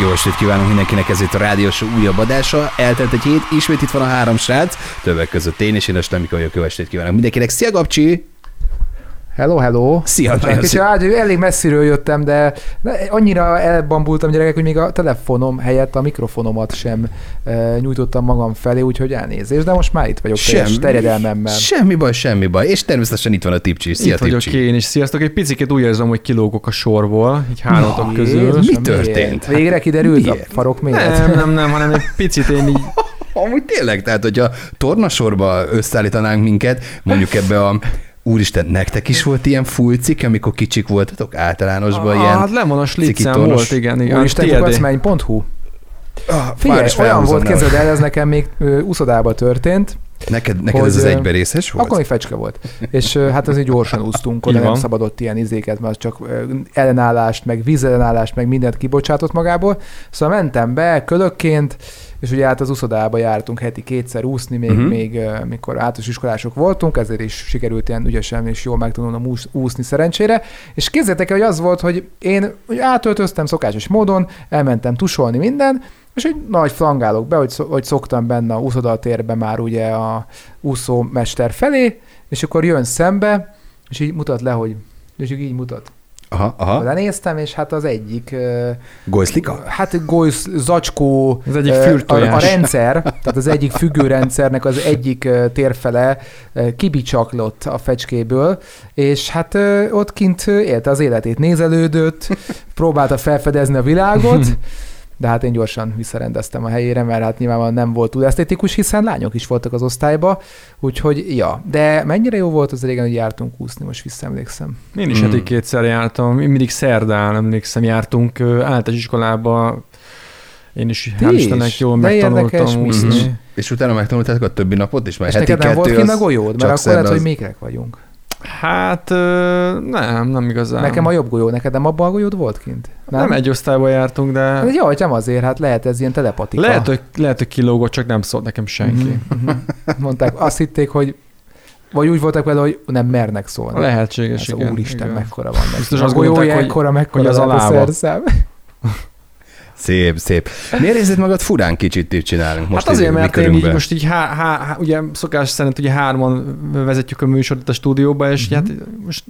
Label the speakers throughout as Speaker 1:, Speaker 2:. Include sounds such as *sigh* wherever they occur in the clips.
Speaker 1: Jó estét kívánunk mindenkinek, ez itt a rádiós újabb adása. Eltelt egy hét, ismét itt van a három srác, többek között én és én a Stemika vagyok, jó estét kívánok mindenkinek. Szia Gabcsi!
Speaker 2: Hello, hello.
Speaker 1: Szia,
Speaker 2: Csak
Speaker 1: nagyon
Speaker 2: kicsit
Speaker 1: szia.
Speaker 2: át, elég messziről jöttem, de annyira elbambultam gyerekek, hogy még a telefonom helyett a mikrofonomat sem e, nyújtottam magam felé, úgyhogy elnézést, de most már itt vagyok teljes terjedelmemmel.
Speaker 1: Semmi baj, semmi baj. És természetesen itt van a Tipcsi. Szia
Speaker 3: Itt vagyok
Speaker 1: Tipcsi.
Speaker 3: én is. Sziasztok, egy picit úgy érzem, hogy kilógok a sorból, így háromatok
Speaker 1: Na,
Speaker 3: közül.
Speaker 1: Mi
Speaker 2: miért?
Speaker 1: történt?
Speaker 2: Végre kiderült
Speaker 1: Miért?
Speaker 2: a farok méret?
Speaker 3: Nem, nem, nem, hanem egy picit én így... *laughs*
Speaker 1: Amúgy tényleg, tehát hogyha tornasorba összeállítanánk minket, mondjuk ebbe a Úristen, nektek is volt ilyen fújcik, amikor kicsik voltatok? Általánosban
Speaker 3: Ah,
Speaker 1: ilyen...
Speaker 3: hát lemon a slicem
Speaker 1: cikitornos.
Speaker 3: volt, igen, igen.
Speaker 2: Úristen, kukacmenny.hu
Speaker 1: Ah,
Speaker 2: Figyelj, olyan volt, kezded el, ez nekem még ö, úszodában történt,
Speaker 1: Neked, neked
Speaker 2: hogy,
Speaker 1: ez az egyben részes volt?
Speaker 2: Akkor még fecske volt. És hát azért gyorsan úsztunk, oda nem szabadott ilyen izéket, mert az csak ellenállást, meg vízellenállást, meg mindent kibocsátott magából. Szóval mentem be kölökként, és ugye hát az uszodába jártunk heti kétszer úszni, még, uh-huh. még mikor általános iskolások voltunk, ezért is sikerült ilyen ügyesen és jól megtanulnom úsz- úszni szerencsére. És képzeljétek el, hogy az volt, hogy én átöltöztem szokásos módon, elmentem tusolni minden, és egy nagy flangálok be, hogy, hogy szoktam benne a úszodatérbe már ugye a úszómester felé, és akkor jön szembe, és így mutat le, hogy és így mutat.
Speaker 1: Aha, aha.
Speaker 2: Lenéztem, és hát az egyik,
Speaker 1: Gojszlika?
Speaker 2: hát golysz, zacskó,
Speaker 3: Az egyik
Speaker 2: ö, a,
Speaker 3: fürtojás.
Speaker 2: a rendszer, tehát az egyik függőrendszernek az egyik térfele kibicsaklott a fecskéből, és hát ott kint élte az életét, nézelődött, próbálta felfedezni a világot, *laughs* de hát én gyorsan visszarendeztem a helyére, mert hát nyilvánvalóan nem volt túl esztétikus, hiszen lányok is voltak az osztályba, úgyhogy ja. De mennyire jó volt az régen, hogy jártunk úszni, most visszaemlékszem.
Speaker 3: Én is
Speaker 1: Mm.
Speaker 3: heti kétszer jártam, én mindig szerdán emlékszem, jártunk általános iskolába, én is,
Speaker 2: Ti
Speaker 3: hál'
Speaker 2: is?
Speaker 3: Istennek jól
Speaker 2: De
Speaker 3: megtanultam úszni.
Speaker 1: És utána megtanultátok a többi napot is? Mert
Speaker 2: És
Speaker 1: heti
Speaker 2: neked nem volt kint a golyód? Mert akkor lehet,
Speaker 1: szerda
Speaker 2: hogy mikrek vagyunk.
Speaker 3: Hát nem, nem igazán.
Speaker 2: Nekem a jobb golyó, neked nem abban a golyód volt kint?
Speaker 3: nem? nem egy osztályba jártunk, de
Speaker 2: Hát jó, hogy nem azért, hát lehet ez ilyen telepatika.
Speaker 3: lehet, hogy, lehet, hogy kilógott, csak nem szólt nekem senki.
Speaker 2: Mhm, mhm. Mondták, azt hitték, hogy vagy úgy voltak vele, hogy nem mernek szólni.
Speaker 3: Lehetséges,
Speaker 2: Ez
Speaker 3: igen.
Speaker 2: úristen,
Speaker 3: igen.
Speaker 2: mekkora van neki.
Speaker 3: Biztos azt gondolták, hogy-
Speaker 2: ekkora, mekkora
Speaker 3: hogy az a lába. *laughs*
Speaker 1: Szép, szép. Miért érzed magad furán kicsit itt csinálunk most
Speaker 3: hát azért,
Speaker 1: így
Speaker 3: mert én így most így há, há, há, ugye szokás szerint ugye hárman vezetjük a műsort a stúdióba, és uh-huh. hát most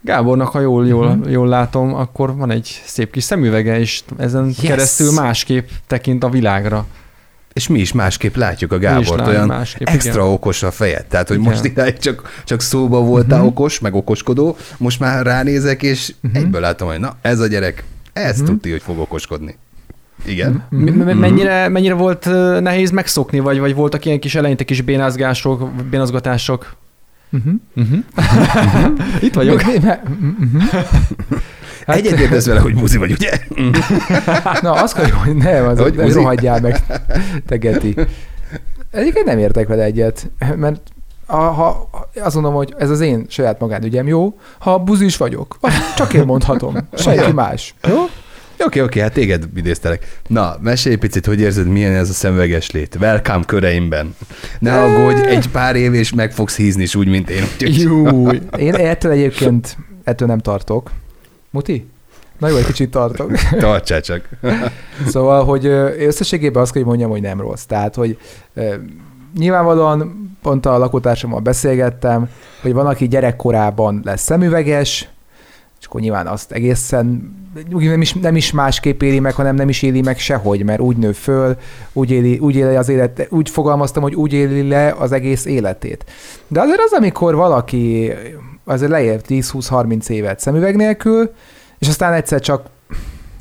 Speaker 3: Gábornak, ha jól, jól, uh-huh. jól látom, akkor van egy szép kis szemüvege, és ezen
Speaker 1: Yes!
Speaker 3: keresztül másképp tekint a világra.
Speaker 1: És mi is másképp látjuk a Gábort, olyan
Speaker 3: másképp,
Speaker 1: extra
Speaker 3: igen.
Speaker 1: okos a fejed. Tehát, hogy
Speaker 3: Igen.
Speaker 1: most idáig csak, csak szóba voltál
Speaker 2: Mhm.
Speaker 1: okos, meg okoskodó, most már ránézek, és
Speaker 2: Mhm.
Speaker 1: egyből látom, hogy na, ez a gyerek, ez
Speaker 2: Mhm.
Speaker 1: tudti, hogy fog okoskodni. Igen?
Speaker 2: Mhm.
Speaker 1: Mhm.
Speaker 3: mennyire, mennyire volt nehéz megszokni, vagy, vagy voltak ilyen kis eleinte kis bénázgások, bénazgatások?
Speaker 2: Mhm.
Speaker 3: Uh-huh. Itt vagyok. *laughs*
Speaker 2: Mhm. Hát-
Speaker 1: Egyet értesz vele, hogy muzi vagy, ugye?
Speaker 2: Na, azt kell, hogy nem, az,
Speaker 1: Hogy buzi?
Speaker 2: rohadjál meg, te Geti. Egyébként nem értek vele egyet, mert a, ha azt mondom, hogy ez az én saját magánügyem, jó? Ha buzis vagyok, csak én mondhatom, senki más. Jó?
Speaker 1: Oké, oké, hát téged idéztelek. Na, mesélj picit, hogy érzed, milyen ez a szemüveges lét. Welcome köreimben. Ne aggódj, egy pár év, és meg fogsz hízni is úgy, mint én. Úgyhogy...
Speaker 3: Jó. *laughs*
Speaker 2: Én ettől egyébként, ettől nem tartok. Muti? Na jó, egy kicsit tartok.
Speaker 1: Tartsál csak. *laughs*
Speaker 2: Szóval, hogy összességében azt kell, hogy mondjam, hogy nem rossz. Tehát, hogy nyilvánvalóan pont a lakótársammal beszélgettem, hogy van, aki gyerekkorában lesz szemüveges, és akkor nyilván azt egészen nem is, nem is másképp éli meg, hanem nem is éli meg sehogy, mert úgy nő föl, úgy éli, úgy éli az élet, úgy fogalmaztam, hogy úgy éli le az egész életét. De azért az, amikor valaki azért leér 10-20-30 évet szemüveg nélkül, és aztán egyszer csak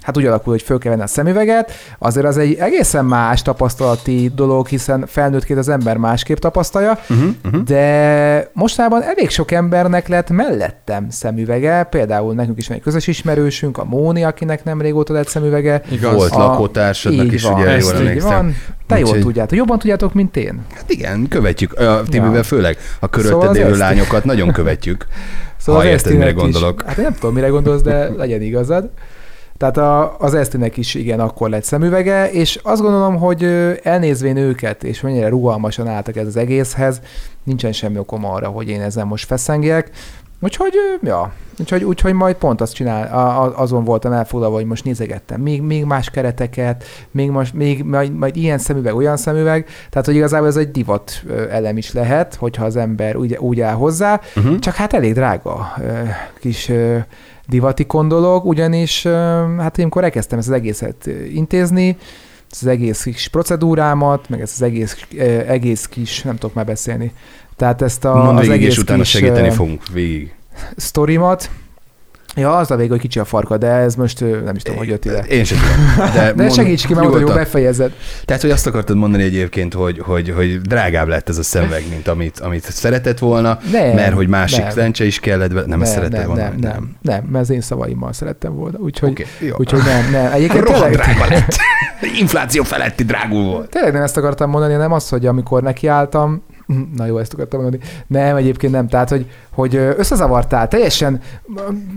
Speaker 2: hát úgy alakul, hogy föl kell venni a szemüveget, azért az egy egészen más tapasztalati dolog, hiszen felnőttként az ember másképp tapasztalja,
Speaker 1: Uh-huh, uh-huh.
Speaker 2: de mostában elég sok embernek lett mellettem szemüvege, például nekünk is van egy közös ismerősünk, a Móni, akinek nem régóta lett szemüvege.
Speaker 3: Igaz.
Speaker 1: Volt
Speaker 2: A-
Speaker 1: lakótársadnak is,
Speaker 2: van,
Speaker 1: ugye,
Speaker 3: ezt
Speaker 1: jól
Speaker 3: így
Speaker 2: van. Te jól tudjátok, jobban tudjátok, mint én.
Speaker 1: Hát igen, követjük. A Tibivel
Speaker 2: Ja.
Speaker 1: főleg a körülötted
Speaker 2: Szóval
Speaker 1: élő lányokat nagyon követjük. *laughs*
Speaker 2: Szóval
Speaker 1: Ha érted, mire
Speaker 2: Esztinek is-
Speaker 1: gondolok.
Speaker 2: Hát én nem tudom, mire gondolsz, de legyen igazad. Tehát a, az Esztinek is igen, akkor lett szemüvege, és azt gondolom, hogy elnézvén őket, és mennyire rugalmasan álltak ez az egészhez, nincsen semmi okom arra, hogy én ezen most feszengjek. Úgyhogy, ja, úgyhogy, úgyhogy majd pont azt csinál, a, a, azon voltam elfoglalva, hogy most nézegettem. Még, még más kereteket, még, most, még majd, majd ilyen szemüveg, olyan szemüveg, tehát hogy igazából ez egy divat elem is lehet, hogyha az ember úgy, úgy áll hozzá,
Speaker 1: Uh-huh.
Speaker 2: csak hát elég drága kis divatikon dolog, ugyanis hát én amikor elkezdtem ezt az egészet intézni, az egész kis procedúrámat, meg ezt az egész, ö, egész kis, nem tudok már beszélni, tehát ezt a,
Speaker 1: Mondd
Speaker 2: az
Speaker 1: végig,
Speaker 2: egész
Speaker 1: és utána
Speaker 2: kis,
Speaker 1: segíteni
Speaker 2: ö,
Speaker 1: fogunk végig.
Speaker 2: sztorimat, Ja, az a vég, hogy kicsi a farka, de ez most ö, nem is tudom, hogy jött ide.
Speaker 1: Én sem tudom. De, *laughs*
Speaker 2: De
Speaker 1: mond-
Speaker 2: segíts ki, mert hogy
Speaker 1: nyugodtan.
Speaker 2: befejezed.
Speaker 1: Tehát, hogy azt akartad mondani egyébként, hogy, hogy, hogy drágább lett ez a szemüveg, mint amit, amit szeretett volna,
Speaker 2: Nem,
Speaker 1: mert hogy másik
Speaker 2: nem.
Speaker 1: lencse is kellett, be- nem, ezt szeretted
Speaker 2: nem,
Speaker 1: volna.
Speaker 2: nem, nem, nem, mert az én szavaimmal szerettem volna. Úgyhogy,
Speaker 1: jó.
Speaker 2: úgyhogy nem, nem. Egyébként
Speaker 1: Rohadt drága lett. *laughs* Infláció feletti drágul volt.
Speaker 2: tényleg nem ezt akartam mondani, nem az, hogy amikor nekiálltam, *clears throat* na jó, ezt akartam mondani. Nem, egyébként nem. Tehát, hogy, hogy összezavartál, teljesen,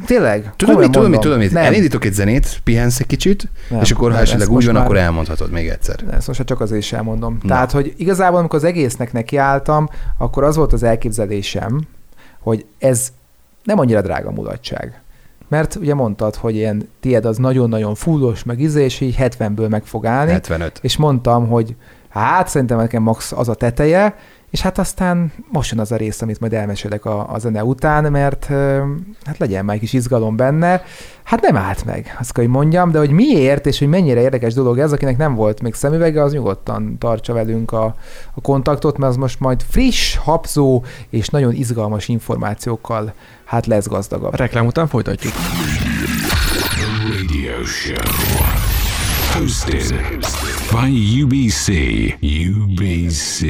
Speaker 2: tényleg.
Speaker 1: Tudod mit,
Speaker 2: mondom.
Speaker 1: tudod mit?
Speaker 2: Nem,
Speaker 1: Elindítok egy zenét, pihensz egy kicsit,
Speaker 2: nem,
Speaker 1: és akkor ha esetleg úgy van,
Speaker 2: már-
Speaker 1: akkor elmondhatod még egyszer.
Speaker 2: Ezt most csak azért is elmondom.
Speaker 1: Na.
Speaker 2: Tehát, hogy igazából, amikor az egésznek nekiálltam, akkor az volt az elképzelésem, hogy ez nem annyira drága mulatság. Mert ugye mondtad, hogy ilyen tied az nagyon-nagyon fullos, meg izé, és így 70-ből meg fog állni.
Speaker 1: 75.
Speaker 2: És mondtam, hogy hát szerintem nekem max az a teteje, és hát aztán most jön az a rész, amit majd elmesélek a, a zene után, mert hát legyen már egy kis izgalom benne. Hát nem állt meg, azt kell, hogy mondjam, de hogy miért, és hogy mennyire érdekes dolog ez, akinek nem volt még szemüvege, az nyugodtan tartsa velünk a, a kontaktot, mert az most majd friss, hapzó és nagyon izgalmas információkkal hát lesz gazdagabb.
Speaker 3: A reklám után folytatjuk.
Speaker 4: radio show hosted by UBC. UBC.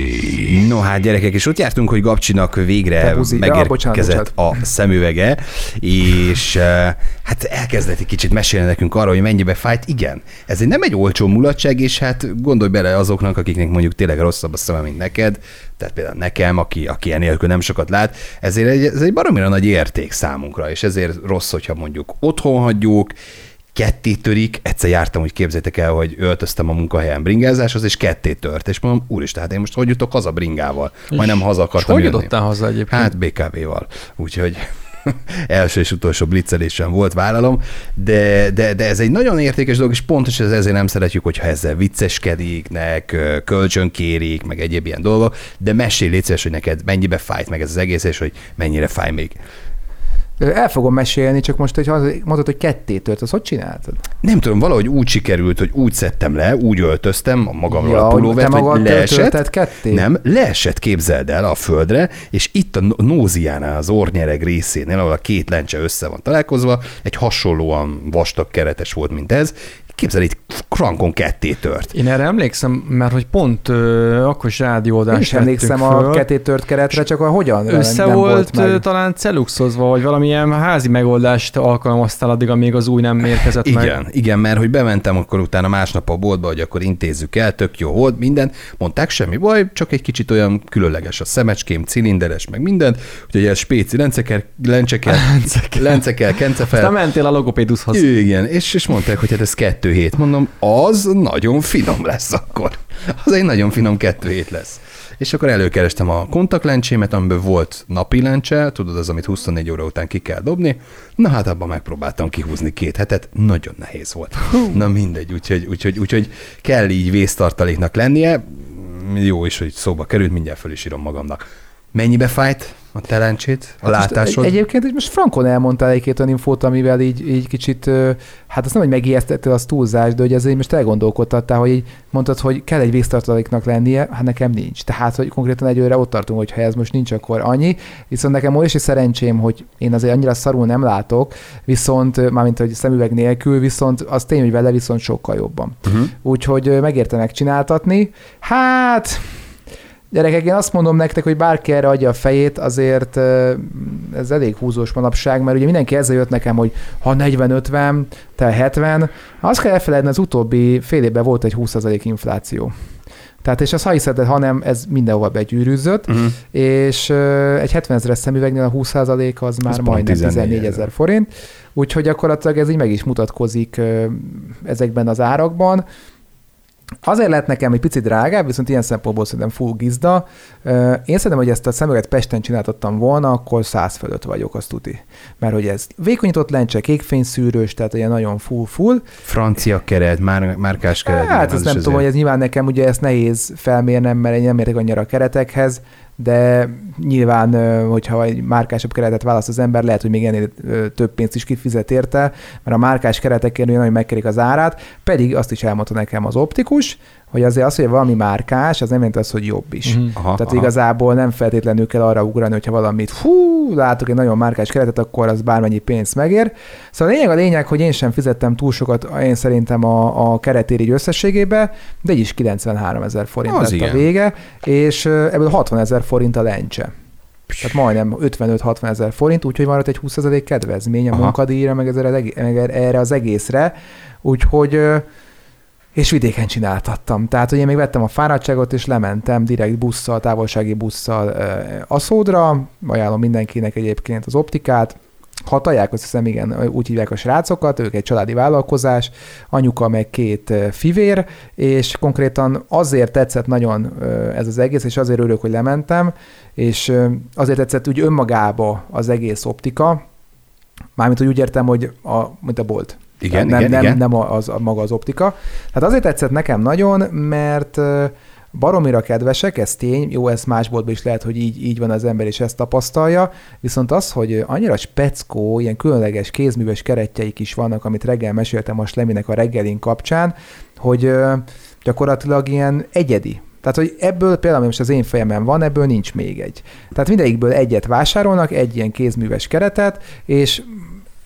Speaker 1: No hát gyerekek, és ott jártunk, hogy Gabcsinak végre
Speaker 2: Te buzi. Ja,
Speaker 1: megérkezett
Speaker 2: bocsánat,
Speaker 1: a szemüvege, és eh, hát elkezdett egy kicsit mesélni nekünk arról, hogy mennyibe fájt. Igen, ez egy nem egy olcsó mulatság, és hát gondolj bele azoknak, akiknek mondjuk tényleg rosszabb a szeme, mint neked, tehát például nekem, aki, aki enélkül nem sokat lát, ezért egy, ez egy baromira nagy érték számunkra, és ezért rossz, hogyha mondjuk otthon hagyjuk, ketté törik, egyszer jártam, hogy képzétek el, hogy öltöztem a munkahelyen bringázáshoz, és ketté tört, és mondom, úristen, hát én most hogy jutok haza bringával? Majdnem haza
Speaker 3: És
Speaker 1: akartam
Speaker 3: hogy
Speaker 1: jönni.
Speaker 3: jutottál haza egyébként?
Speaker 1: Hát BKV-val, úgyhogy *laughs* első és utolsó blitzelésem volt, vállalom, de, de, de ez egy nagyon értékes dolog, és pontosan ezért nem szeretjük, hogyha ezzel vicceskediknek, kölcsönkérik, meg egyéb ilyen dolgok, de mesélj légy szíves, hogy neked mennyibe fájt meg ez az egész, és hogy mennyire fáj még.
Speaker 2: El fogom mesélni, csak most, hogy mondod, hogy ketté tört, az hogy csináltad?
Speaker 1: Nem tudom, valahogy úgy sikerült, hogy úgy szedtem le, úgy öltöztem a magamról
Speaker 2: Ja,
Speaker 1: a
Speaker 2: hogy
Speaker 1: pulóvert,
Speaker 2: magad
Speaker 1: hogy leesett.
Speaker 2: ketté?
Speaker 1: Nem, leesett, képzeld el a földre, és itt a nóziánál, az ornyereg részénél, ahol a két lencse össze van találkozva, egy hasonlóan vastag keretes volt, mint ez, képzeld, itt krankon ketté tört.
Speaker 3: Én erre emlékszem, mert hogy pont ö, akkor is
Speaker 2: Én
Speaker 3: rádióadást
Speaker 2: is emlékszem a ketté tört keretre, csak a hogyan
Speaker 3: Össze
Speaker 2: nem
Speaker 3: volt,
Speaker 2: volt meg.
Speaker 3: talán celuxozva, vagy valamilyen házi megoldást alkalmaztál addig, amíg az új nem érkezett meg.
Speaker 1: Igen, igen, mert hogy bementem akkor utána másnap a boltba, hogy akkor intézzük el, tök jó volt, minden. Mondták, semmi baj, csak egy kicsit olyan különleges a szemecském, cilinderes, meg minden, úgyhogy ez spéci lencekkel, lencsekkel, lencekkel, *laughs* kencefel.
Speaker 3: Aztán mentél a logopédushoz.
Speaker 1: Igen, és, és mondták, hogy hát ez kettő hét. Mondom, az nagyon finom lesz akkor. Az egy nagyon finom kettő hét lesz. És akkor előkerestem a kontaktlencsémet, amiből volt napi lencse, tudod, az, amit 24 óra után ki kell dobni. Na hát abban megpróbáltam kihúzni két hetet, nagyon nehéz volt. Na mindegy, úgyhogy, úgyhogy, úgyhogy kell így vésztartaléknak lennie. Jó is, hogy szóba került, mindjárt föl is írom magamnak. Mennyibe fájt a te lencsét, a
Speaker 2: Hát most
Speaker 1: látásod?
Speaker 2: Egy, egyébként így most frankon elmondtál egy-két olyan infót, amivel így, így kicsit, hát azt nem, hogy megijesztettél, az túlzás, de hogy ezért most elgondolkodtattál, hogy így mondtad, hogy kell egy víztartaléknak lennie, hát nekem nincs. Tehát, hogy konkrétan egy őre ott tartunk, hogy ha ez most nincs, akkor annyi. Viszont nekem óriási szerencsém, hogy én azért annyira szarul nem látok, viszont, mármint, hogy szemüveg nélkül, viszont az tény, hogy vele viszont sokkal jobban.
Speaker 1: Uh-huh.
Speaker 2: Úgyhogy megérte megcsináltatni. Hát, gyerekek, én azt mondom nektek, hogy bárki erre adja a fejét, azért ez elég húzós manapság, mert ugye mindenki ezzel jött nekem, hogy ha 40-50, te 70, azt kell elfelejteni, az utóbbi fél évben volt egy 20% infláció. Tehát, és az ha hiszed, ha nem, ez mindenhova begyűrűzött,
Speaker 1: Uh-huh.
Speaker 2: és egy 70 ezeres szemüvegnél a 20% az már
Speaker 1: pont
Speaker 2: majdnem
Speaker 1: 14
Speaker 2: 14 ezer forint, úgyhogy gyakorlatilag ez így meg is mutatkozik ezekben az árakban. Azért lett nekem egy picit drágább, viszont ilyen szempontból szerintem full gizda. Én szerintem, hogy ezt a szemüveget Pesten csináltattam volna, akkor 100 fölött vagyok, azt tuti. Mert hogy ez vékonyított lencse, kékfényszűrős, tehát ilyen nagyon full-full.
Speaker 1: Francia keret, már, márkás keret.
Speaker 2: Hát ezt nem tudom, hogy ez nyilván nekem ugye ezt nehéz felmérnem, mert én nem értek annyira a keretekhez, de nyilván, hogyha egy márkásabb keretet választ az ember, lehet, hogy még ennél több pénzt is kifizet érte, mert a márkás keretekért nagyon megkerik az árát, pedig azt is elmondta nekem az optikus, hogy azért az, hogy valami márkás, az nem jelenti azt, hogy jobb is.
Speaker 3: Mhm.
Speaker 1: Aha,
Speaker 2: Tehát
Speaker 1: aha.
Speaker 2: igazából nem feltétlenül kell arra ugrani, hogyha valamit, hú, látok egy nagyon márkás keretet, akkor az bármennyi pénzt megér. Szóval a lényeg a lényeg, hogy én sem fizettem túl sokat, én szerintem a, a keretér így összességébe, de így is 93 ezer forint
Speaker 1: Az
Speaker 2: lett
Speaker 1: igen.
Speaker 2: a vége, és ebből 60 ezer forint a lencse. Tehát majdnem 55-60 ezer forint, úgyhogy van ott egy 20 kedvezmény a
Speaker 1: Aha.
Speaker 2: munkadíjra, meg, ezzel az meg erre az egészre. Úgyhogy és vidéken csináltattam. Tehát, hogy én még vettem a fáradtságot, és lementem direkt busszal, távolsági busszal uh, Aszódra, ajánlom mindenkinek egyébként az optikát, Hataják, azt hiszem, igen, úgy hívják a srácokat, ők egy családi vállalkozás, anyuka meg két fivér, és konkrétan azért tetszett nagyon ez az egész, és azért örülök, hogy lementem, és azért tetszett úgy önmagába az egész optika, mármint, hogy úgy értem, hogy a, mint a bolt.
Speaker 1: Igen,
Speaker 2: nem,
Speaker 1: igen,
Speaker 2: nem,
Speaker 1: igen.
Speaker 2: nem az, a, maga az optika. Tehát azért tetszett nekem nagyon, mert baromira kedvesek, ez tény, jó, ez más boltban is lehet, hogy így, így van az ember, és ezt tapasztalja, viszont az, hogy annyira speckó, ilyen különleges kézműves keretjeik is vannak, amit reggel meséltem a Sleminek a reggelin kapcsán, hogy gyakorlatilag ilyen egyedi. Tehát, hogy ebből például, most az én fejemen van, ebből nincs még egy. Tehát mindegyikből egyet vásárolnak, egy ilyen kézműves keretet, és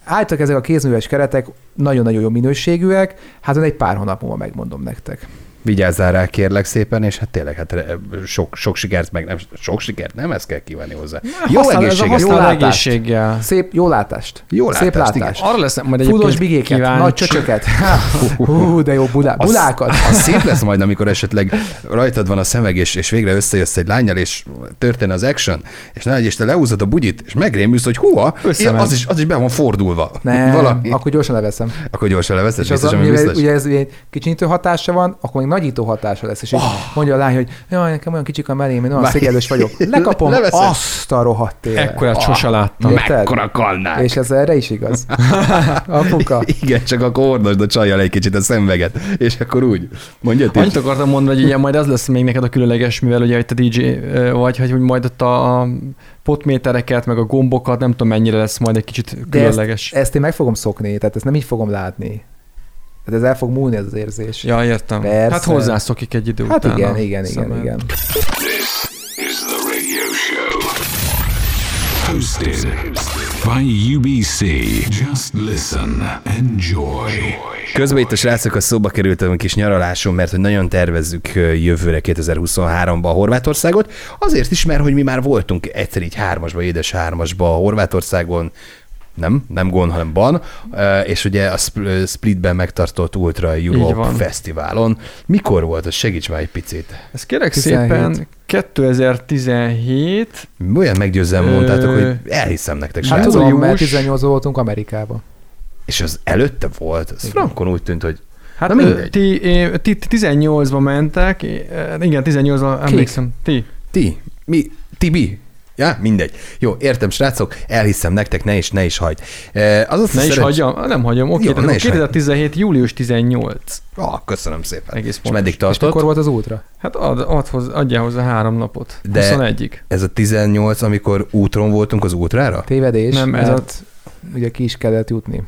Speaker 2: álltak ezek a kézműves keretek nagyon-nagyon jó minőségűek, hát egy pár hónap múlva megmondom nektek.
Speaker 1: Vigyázzál rá, kérlek szépen, és hát tényleg hát re- sok, sok sikert, meg nem, sok sikert nem, ezt kell kívánni hozzá. Jó
Speaker 3: Használ- ez a
Speaker 1: egészséget.
Speaker 2: Jó látást.
Speaker 3: egészséggel.
Speaker 2: Szép, jó látást.
Speaker 1: Jó
Speaker 2: Szép
Speaker 1: látást,
Speaker 2: látást.
Speaker 3: Arra lesz majd egyébként
Speaker 2: bigéket,
Speaker 3: kíváncsi.
Speaker 2: nagy csöcsöket. *laughs* Hú, de jó bulá,
Speaker 1: Az-
Speaker 2: bulákat.
Speaker 1: Az szép lesz majd, amikor esetleg rajtad van a szemeg, és, és végre összejössz egy lányjal, és történne az action, és nagy és te lehúzod a bugyit, és megrémülsz, hogy hova,
Speaker 3: Összement.
Speaker 1: az is, az is be van fordulva.
Speaker 2: Nem,
Speaker 1: Valami.
Speaker 2: akkor gyorsan leveszem.
Speaker 1: Akkor gyorsan leveszed,
Speaker 2: És az,
Speaker 1: biztos,
Speaker 2: a,
Speaker 1: ami
Speaker 2: mivel
Speaker 1: biztos.
Speaker 2: ugye ez egy kicsinyítő hatása van, akkor még nagyító hatása lesz. És így mondja a lány, hogy jaj, nekem olyan kicsik a melém, én olyan
Speaker 1: Várj.
Speaker 2: szégyellős vagyok. *laughs* Lekapom
Speaker 1: Leveszed.
Speaker 2: azt a rohadt téve.
Speaker 3: Ekkorát sose láttam.
Speaker 1: Mekkora kalnák.
Speaker 2: És ez erre is igaz. *laughs* Apuka.
Speaker 1: Igen, csak akkor hordosd a csajjal egy kicsit a szemveget, és akkor úgy. Mondja,
Speaker 3: Annyit akartam mondani, hogy ugye majd az lesz még neked a különleges, mivel ugye itt a DJ vagy, hogy majd ott a a potmétereket, meg a gombokat, nem tudom mennyire lesz majd egy kicsit
Speaker 2: De ezt,
Speaker 3: különleges.
Speaker 2: ezt én meg fogom szokni, tehát ezt nem így fogom látni. Tehát ez el fog múlni ez az érzés.
Speaker 3: Ja, értem.
Speaker 2: Persze.
Speaker 3: Hát hozzászokik egy idő
Speaker 2: hát
Speaker 3: után.
Speaker 2: igen,
Speaker 3: a
Speaker 2: igen, igen,
Speaker 3: szemed.
Speaker 2: igen.
Speaker 4: This is the radio show. Hosted by UBC. Just listen. Enjoy.
Speaker 1: Közben itt a srácok a szóba került a kis nyaraláson, mert hogy nagyon tervezzük jövőre 2023-ba a Horvátországot. Azért is, mert hogy mi már voltunk egyszer így hármasba, édes hármasba a Horvátországon, nem, nem Gon, hanem Ban, ö, és ugye a Spl- Splitben megtartott Ultra Europe. Fesztiválon. Mikor volt? Az segíts már egy picit.
Speaker 3: Ez kérek
Speaker 2: 17.
Speaker 3: szépen 2017,
Speaker 1: Olyan meggyőzően
Speaker 3: Ö,
Speaker 1: mondtátok, hogy elhiszem nektek,
Speaker 2: Hát tudom, mert
Speaker 3: július.
Speaker 2: 18 voltunk Amerikában.
Speaker 1: És az előtte volt. Ez frankon úgy tűnt, hogy
Speaker 3: hát
Speaker 1: Na mindegy.
Speaker 3: ti, ti, ti 18-ba mentek, igen, 18-ban emlékszem. Ti.
Speaker 1: Ti? Mi? Tibi? Ja, mindegy. Jó, értem, srácok, elhiszem nektek, ne is, ne is hagyd. E, az azt
Speaker 3: Ne is
Speaker 1: szeret-
Speaker 3: hagyjam, nem hagyom, oké,
Speaker 1: Jó,
Speaker 3: tehát
Speaker 1: ne
Speaker 3: akkor
Speaker 1: is hagyj.
Speaker 3: 2017. július 18.
Speaker 1: Ah, köszönöm szépen.
Speaker 3: Egész
Speaker 1: És meddig
Speaker 2: És mikor
Speaker 1: tartott?
Speaker 2: volt az útra?
Speaker 3: Hát ad, ad hozzá, adjál hozzá három napot.
Speaker 1: De-
Speaker 3: 21-ig.
Speaker 1: Ez a 18, amikor útron voltunk az útrára?
Speaker 2: Tévedés,
Speaker 3: Nem, ez
Speaker 2: mert ugye ki is kellett jutni.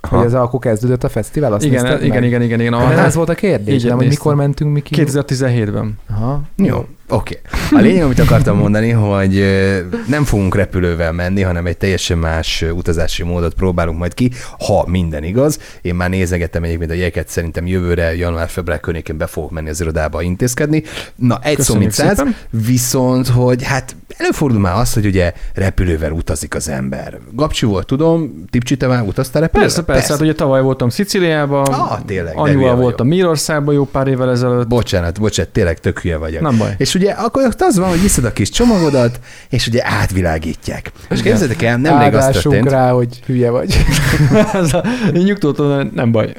Speaker 1: Aha.
Speaker 2: Hogy ez akkor kezdődött a fesztivál? Azt
Speaker 3: Igen, igen, igen, igen, igen.
Speaker 2: Nem
Speaker 3: A,
Speaker 2: ez volt a kérdés,
Speaker 3: Így
Speaker 2: nem, hogy mikor mentünk mi ki?
Speaker 3: 2017-ben.
Speaker 2: Aha.
Speaker 1: Jó, oké. A lényeg, amit akartam mondani, hogy nem fogunk repülővel menni, hanem egy teljesen más utazási módot próbálunk majd ki, ha minden igaz. Én már nézegettem egyébként a jegyeket, szerintem jövőre, január-február környékén be fogok menni az irodába intézkedni. Na, egy szó, mint száz, viszont, hogy hát előfordul már az, hogy ugye repülővel utazik az ember. Gabcsi volt, tudom, Tipcsi, te már utaztál repülővel?
Speaker 3: Persze, persze, hát ugye tavaly voltam Sziciliában,
Speaker 1: Ah, tényleg,
Speaker 3: anyuval voltam Mírországban jó pár évvel ezelőtt.
Speaker 1: Bocsánat, bocsánat, tényleg tök hülye vagyok.
Speaker 3: Nem baj.
Speaker 1: És ugye akkor az van, hogy iszod a kis csomagodat, és ugye átvilágítják. És képzeljétek el, az
Speaker 2: Áldásunk
Speaker 1: történt,
Speaker 2: rá, hogy hülye vagy. *laughs*
Speaker 3: Nyugtatóan nem baj.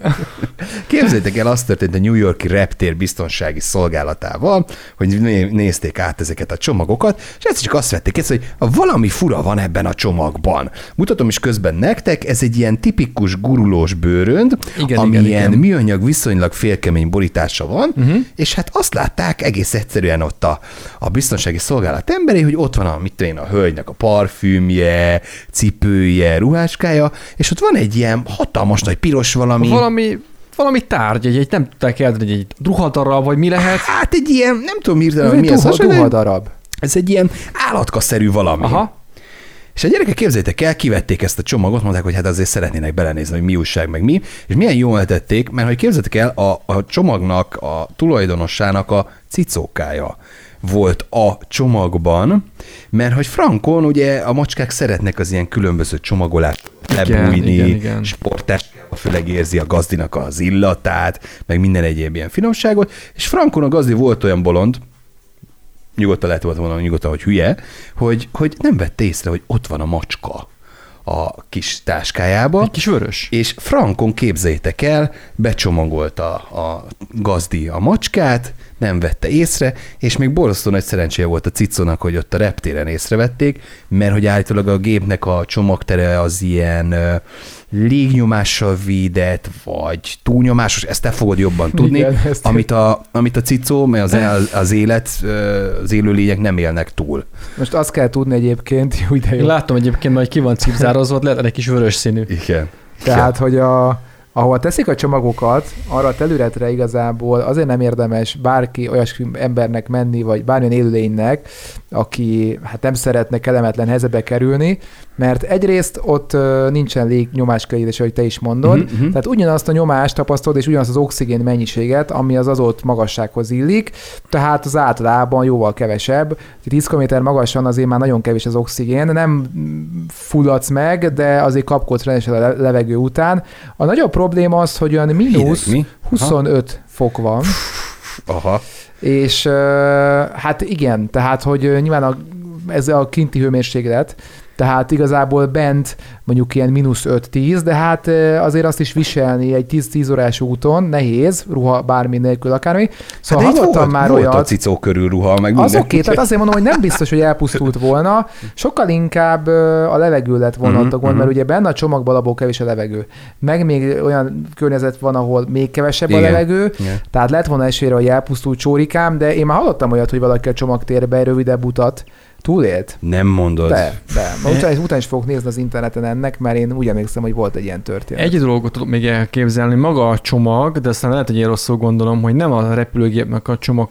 Speaker 1: Képzeljétek el, az történt a New Yorki reptér biztonsági szolgálatával, hogy né- nézték át ezeket a csomagokat, és ezt csak azt vették észre, hogy valami fura van ebben a csomagban. Mutatom is közben nektek, ez egy ilyen tipikus gurulós bőrönd,
Speaker 3: Igen,
Speaker 1: ami
Speaker 3: igen, igen.
Speaker 1: műanyag viszonylag félkemény borítása van, uh-huh. és hát azt látták egész egyszerűen ott a, a biztonsági szolgálat emberi, hogy ott van a, mit tudom én, a hölgynek a parfümje, cipője, ruháskája, és ott van egy ilyen hatalmas nagy piros valami,
Speaker 3: Valami, valami tárgy, egy, egy nem tudták eldönteni, egy ruhadarab, vagy mi lehet.
Speaker 1: Hát egy ilyen, nem tudom írni, hogy mi ez.
Speaker 2: duha,
Speaker 1: hasonló,
Speaker 2: duha darab.
Speaker 1: Ez egy ilyen állatkaszerű valami.
Speaker 3: Aha.
Speaker 1: És a gyerekek képzeljétek el, kivették ezt a csomagot, mondták, hogy hát azért szeretnének belenézni, hogy mi újság, meg mi, és milyen jól tették, mert hogy képzeljétek el, a, a csomagnak, a tulajdonossának a cicókája volt a csomagban, mert hogy frankon ugye a macskák szeretnek az ilyen különböző csomagolást lebújni,
Speaker 3: igen, igen.
Speaker 1: sportás, főleg érzi a gazdinak az illatát, meg minden egyéb ilyen finomságot, és frankon a gazdi volt olyan bolond, nyugodtan lehet volna mondani, nyugodtan, hogy hülye, hogy, hogy nem vette észre, hogy ott van a macska a kis táskájába,
Speaker 3: Egy kis vörös.
Speaker 1: és frankon képzeljétek el, becsomagolta a gazdi a macskát, nem vette észre, és még borzasztó nagy szerencséje volt a cicónak, hogy ott a reptéren észrevették, mert hogy állítólag a gépnek a csomagtere az ilyen légnyomással védett, vagy túlnyomásos, ezt te fogod jobban tudni,
Speaker 2: Igen,
Speaker 1: amit, a, amit a cicó, mert az, az élet, az élőlények nem élnek túl.
Speaker 2: Most azt kell tudni egyébként, *laughs* jó ide
Speaker 3: Én
Speaker 2: jó.
Speaker 3: láttam egyébként, hogy ki van cipzározva, lehet egy kis vörös színű.
Speaker 1: Igen.
Speaker 2: Tehát, hogy a, ahol teszik a csomagokat, arra a területre igazából azért nem érdemes bárki olyas embernek menni, vagy bármilyen élőlénynek, aki hát nem szeretne kellemetlen helyzetbe kerülni, mert egyrészt ott nincsen légnyomáskörítés, ahogy te is mondod, uh-huh,
Speaker 1: mhm.
Speaker 2: tehát ugyanazt a nyomást tapasztalod, és ugyanazt az oxigén mennyiséget, ami az azott magassághoz illik, tehát az általában jóval kevesebb. 10 km magasan azért már nagyon kevés az oxigén, nem fulladsz meg, de azért kapkodsz rendesen a le- levegő után. A nagyobb probléma az, hogy olyan mínusz
Speaker 1: mi?
Speaker 2: 25 fok van,
Speaker 1: Aha.
Speaker 2: és hát igen, tehát hogy nyilván a, ez a kinti hőmérséklet, tehát igazából bent mondjuk ilyen mínusz 5-10, de hát azért azt is viselni egy 10-10 órás úton nehéz, ruha bármi nélkül akármi. Szóval
Speaker 1: Hát
Speaker 2: hát
Speaker 1: itt
Speaker 2: hallottam
Speaker 1: volt,
Speaker 2: már
Speaker 1: volt
Speaker 2: olyat,
Speaker 1: a cicó körül ruha, meg
Speaker 2: az
Speaker 1: minden.
Speaker 2: oké, okay, tehát azért mondom, hogy nem biztos, hogy elpusztult volna, sokkal inkább a levegő lett volna
Speaker 1: Mhm,
Speaker 2: ott a gond,
Speaker 1: mhm.
Speaker 2: mert ugye benne a csomagban abból kevés a levegő. Meg még olyan környezet van, ahol még kevesebb
Speaker 1: Igen.
Speaker 2: a levegő,
Speaker 1: Igen.
Speaker 2: tehát lett volna esélyre, hogy elpusztult csórikám, de én már hallottam olyat, hogy valaki a csomagtérbe rövidebb utat túlélt.
Speaker 1: Nem mondod.
Speaker 2: De, de. Ma Utána, utána is fogok nézni az interneten ennek, mert én úgy emlékszem, hogy volt egy ilyen történet.
Speaker 3: Egy dolgot tudok még elképzelni, maga a csomag, de aztán lehet, hogy én rosszul gondolom, hogy nem a repülőgépnek a csomag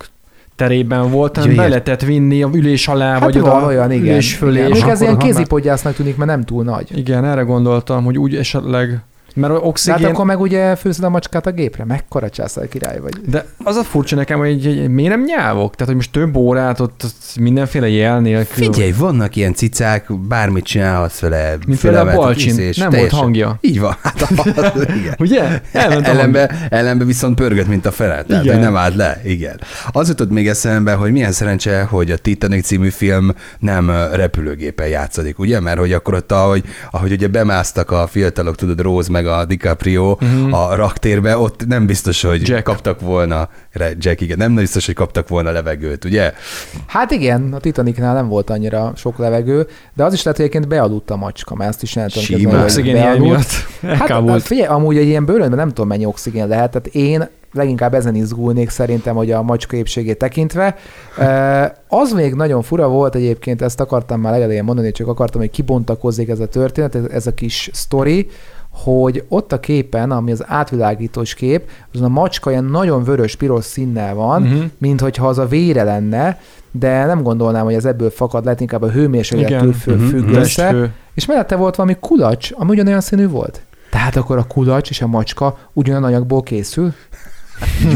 Speaker 3: terében volt, hanem be lehetett vinni a ülés alá,
Speaker 2: hát
Speaker 3: vagy oda
Speaker 2: olyan, igen.
Speaker 3: ülés fölé.
Speaker 2: igen.
Speaker 3: és
Speaker 2: Még ez ilyen kézipodgyásznak tűnik, mert nem túl nagy.
Speaker 3: Igen, erre gondoltam, hogy úgy esetleg, mert
Speaker 2: De hát
Speaker 3: oxigén...
Speaker 2: akkor meg ugye főzed a macskát a gépre, mekkora császár király vagy.
Speaker 3: De az a furcsa nekem, hogy, hogy miért nem nyávok? Tehát, hogy most több órát ott mindenféle jel nélkül.
Speaker 1: Figyelj, vannak ilyen cicák, bármit csinálhatsz vele.
Speaker 3: Mint például a Balcsin, nem
Speaker 1: teljesen-
Speaker 3: volt hangja.
Speaker 1: Így van. Hát, az, igen. *laughs*
Speaker 3: Ugye? Elment.
Speaker 1: Ellenbe, ellenbe viszont pörgött, mint a fele. Tehát,
Speaker 3: Igen.
Speaker 1: hogy nem állt le. Igen. Az jutott még eszembe, hogy milyen szerencse, hogy a Titanic című film nem repülőgépen játszik, ugye? Mert hogy akkor ott, ahogy, ahogy ugye bemásztak a fiatalok, tudod, Rose meg a DiCaprio uh-huh. a raktérbe, ott nem biztos, hogy
Speaker 3: Jack.
Speaker 1: kaptak volna, Jack, igen, nem biztos, hogy kaptak volna levegőt, ugye?
Speaker 2: Hát igen, a Titanicnál nem volt annyira sok levegő, de az is lehet, hogy egyébként bealudt a macska, mert ezt is nem tudom
Speaker 1: Simán.
Speaker 3: Oxigén miatt
Speaker 2: Hát
Speaker 3: elkábult.
Speaker 2: figyelj, amúgy egy ilyen bőrönben nem tudom mennyi oxigén lehet, tehát én leginkább ezen izgulnék szerintem, hogy a macska épségét tekintve. Az még nagyon fura volt egyébként, ezt akartam már legelején mondani, csak akartam, hogy kibontakozzék ez a történet, ez, ez a kis sztori, hogy ott a képen, ami az átvilágítós kép, azon a macska ilyen nagyon vörös-piros színnel van, uh-huh. mint hogyha az a vére lenne, de nem gondolnám, hogy ez ebből fakad, lehet inkább a hőmérséklettől fő-
Speaker 1: Mhm.
Speaker 2: függ össze.
Speaker 3: Testfő.
Speaker 2: És mellette volt valami kulacs, ami ugyanolyan színű volt. Tehát akkor a kulacs és a macska ugyanolyan anyagból készül.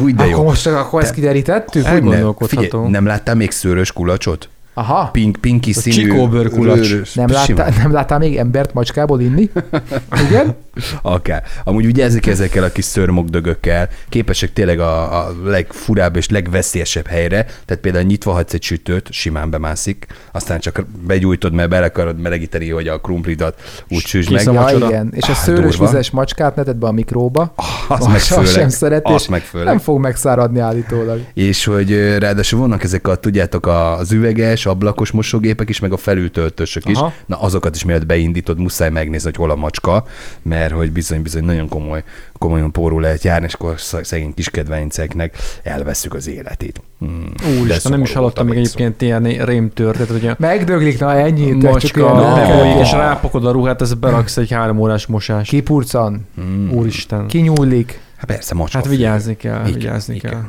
Speaker 1: Úgy, de
Speaker 2: akkor
Speaker 1: jó.
Speaker 2: most akkor ezt kiderítettük. Hogy...
Speaker 1: Nem, figyelj, nem láttál még szőrös kulacsot?
Speaker 2: Aha,
Speaker 1: Pink, pinki színű.
Speaker 3: csikóbőr kulacs.
Speaker 1: vörös-
Speaker 2: nem láttál, nem láttál még embert macskából inni? *laughs* Igen?
Speaker 1: Akár. Amúgy vigyázzik ezekkel a kis szörmokdögökkel, képesek tényleg a, a legfurább és legveszélyesebb helyre, tehát például nyitva hagysz egy sütőt, simán bemászik, aztán csak begyújtod, mert bele akarod melegíteni, hogy a krumplidat úgy süsd meg.
Speaker 2: Ja, igen. És a szőrös
Speaker 1: durva.
Speaker 2: vizes macskát neted be a mikróba. *laughs*
Speaker 1: Az
Speaker 2: Az
Speaker 1: meg főleg.
Speaker 2: sem szeret,
Speaker 1: Azt
Speaker 2: és
Speaker 1: meg főleg.
Speaker 2: nem fog megszáradni állítólag.
Speaker 1: És hogy ráadásul vannak ezek a, tudjátok, az üveges, ablakos mosógépek is, meg a felültöltősök is.
Speaker 3: Aha.
Speaker 1: Na azokat is mielőtt beindítod, muszáj megnézni, hogy hol a macska, mert hogy bizony-bizony nagyon komoly, komolyan pórul lehet járni, és akkor sz- szegény kiskedvenceknek elveszük az életét. Hmm.
Speaker 3: Úristen, nem is hallottam
Speaker 1: vicc.
Speaker 3: egyébként ilyen rémtörténet, hogy a
Speaker 2: Megdöglik, na ennyi. te csak
Speaker 3: macska lefolyik, és rápakod a ruhát, ez beraksz egy három órás mosást.
Speaker 2: Kipurcan,
Speaker 1: Hmm.
Speaker 3: Úristen.
Speaker 2: kinyúlik.
Speaker 1: Hát persze, macska.
Speaker 3: Hát vigyázni kell,
Speaker 1: Igen,
Speaker 3: vigyázni
Speaker 1: igen.
Speaker 3: kell.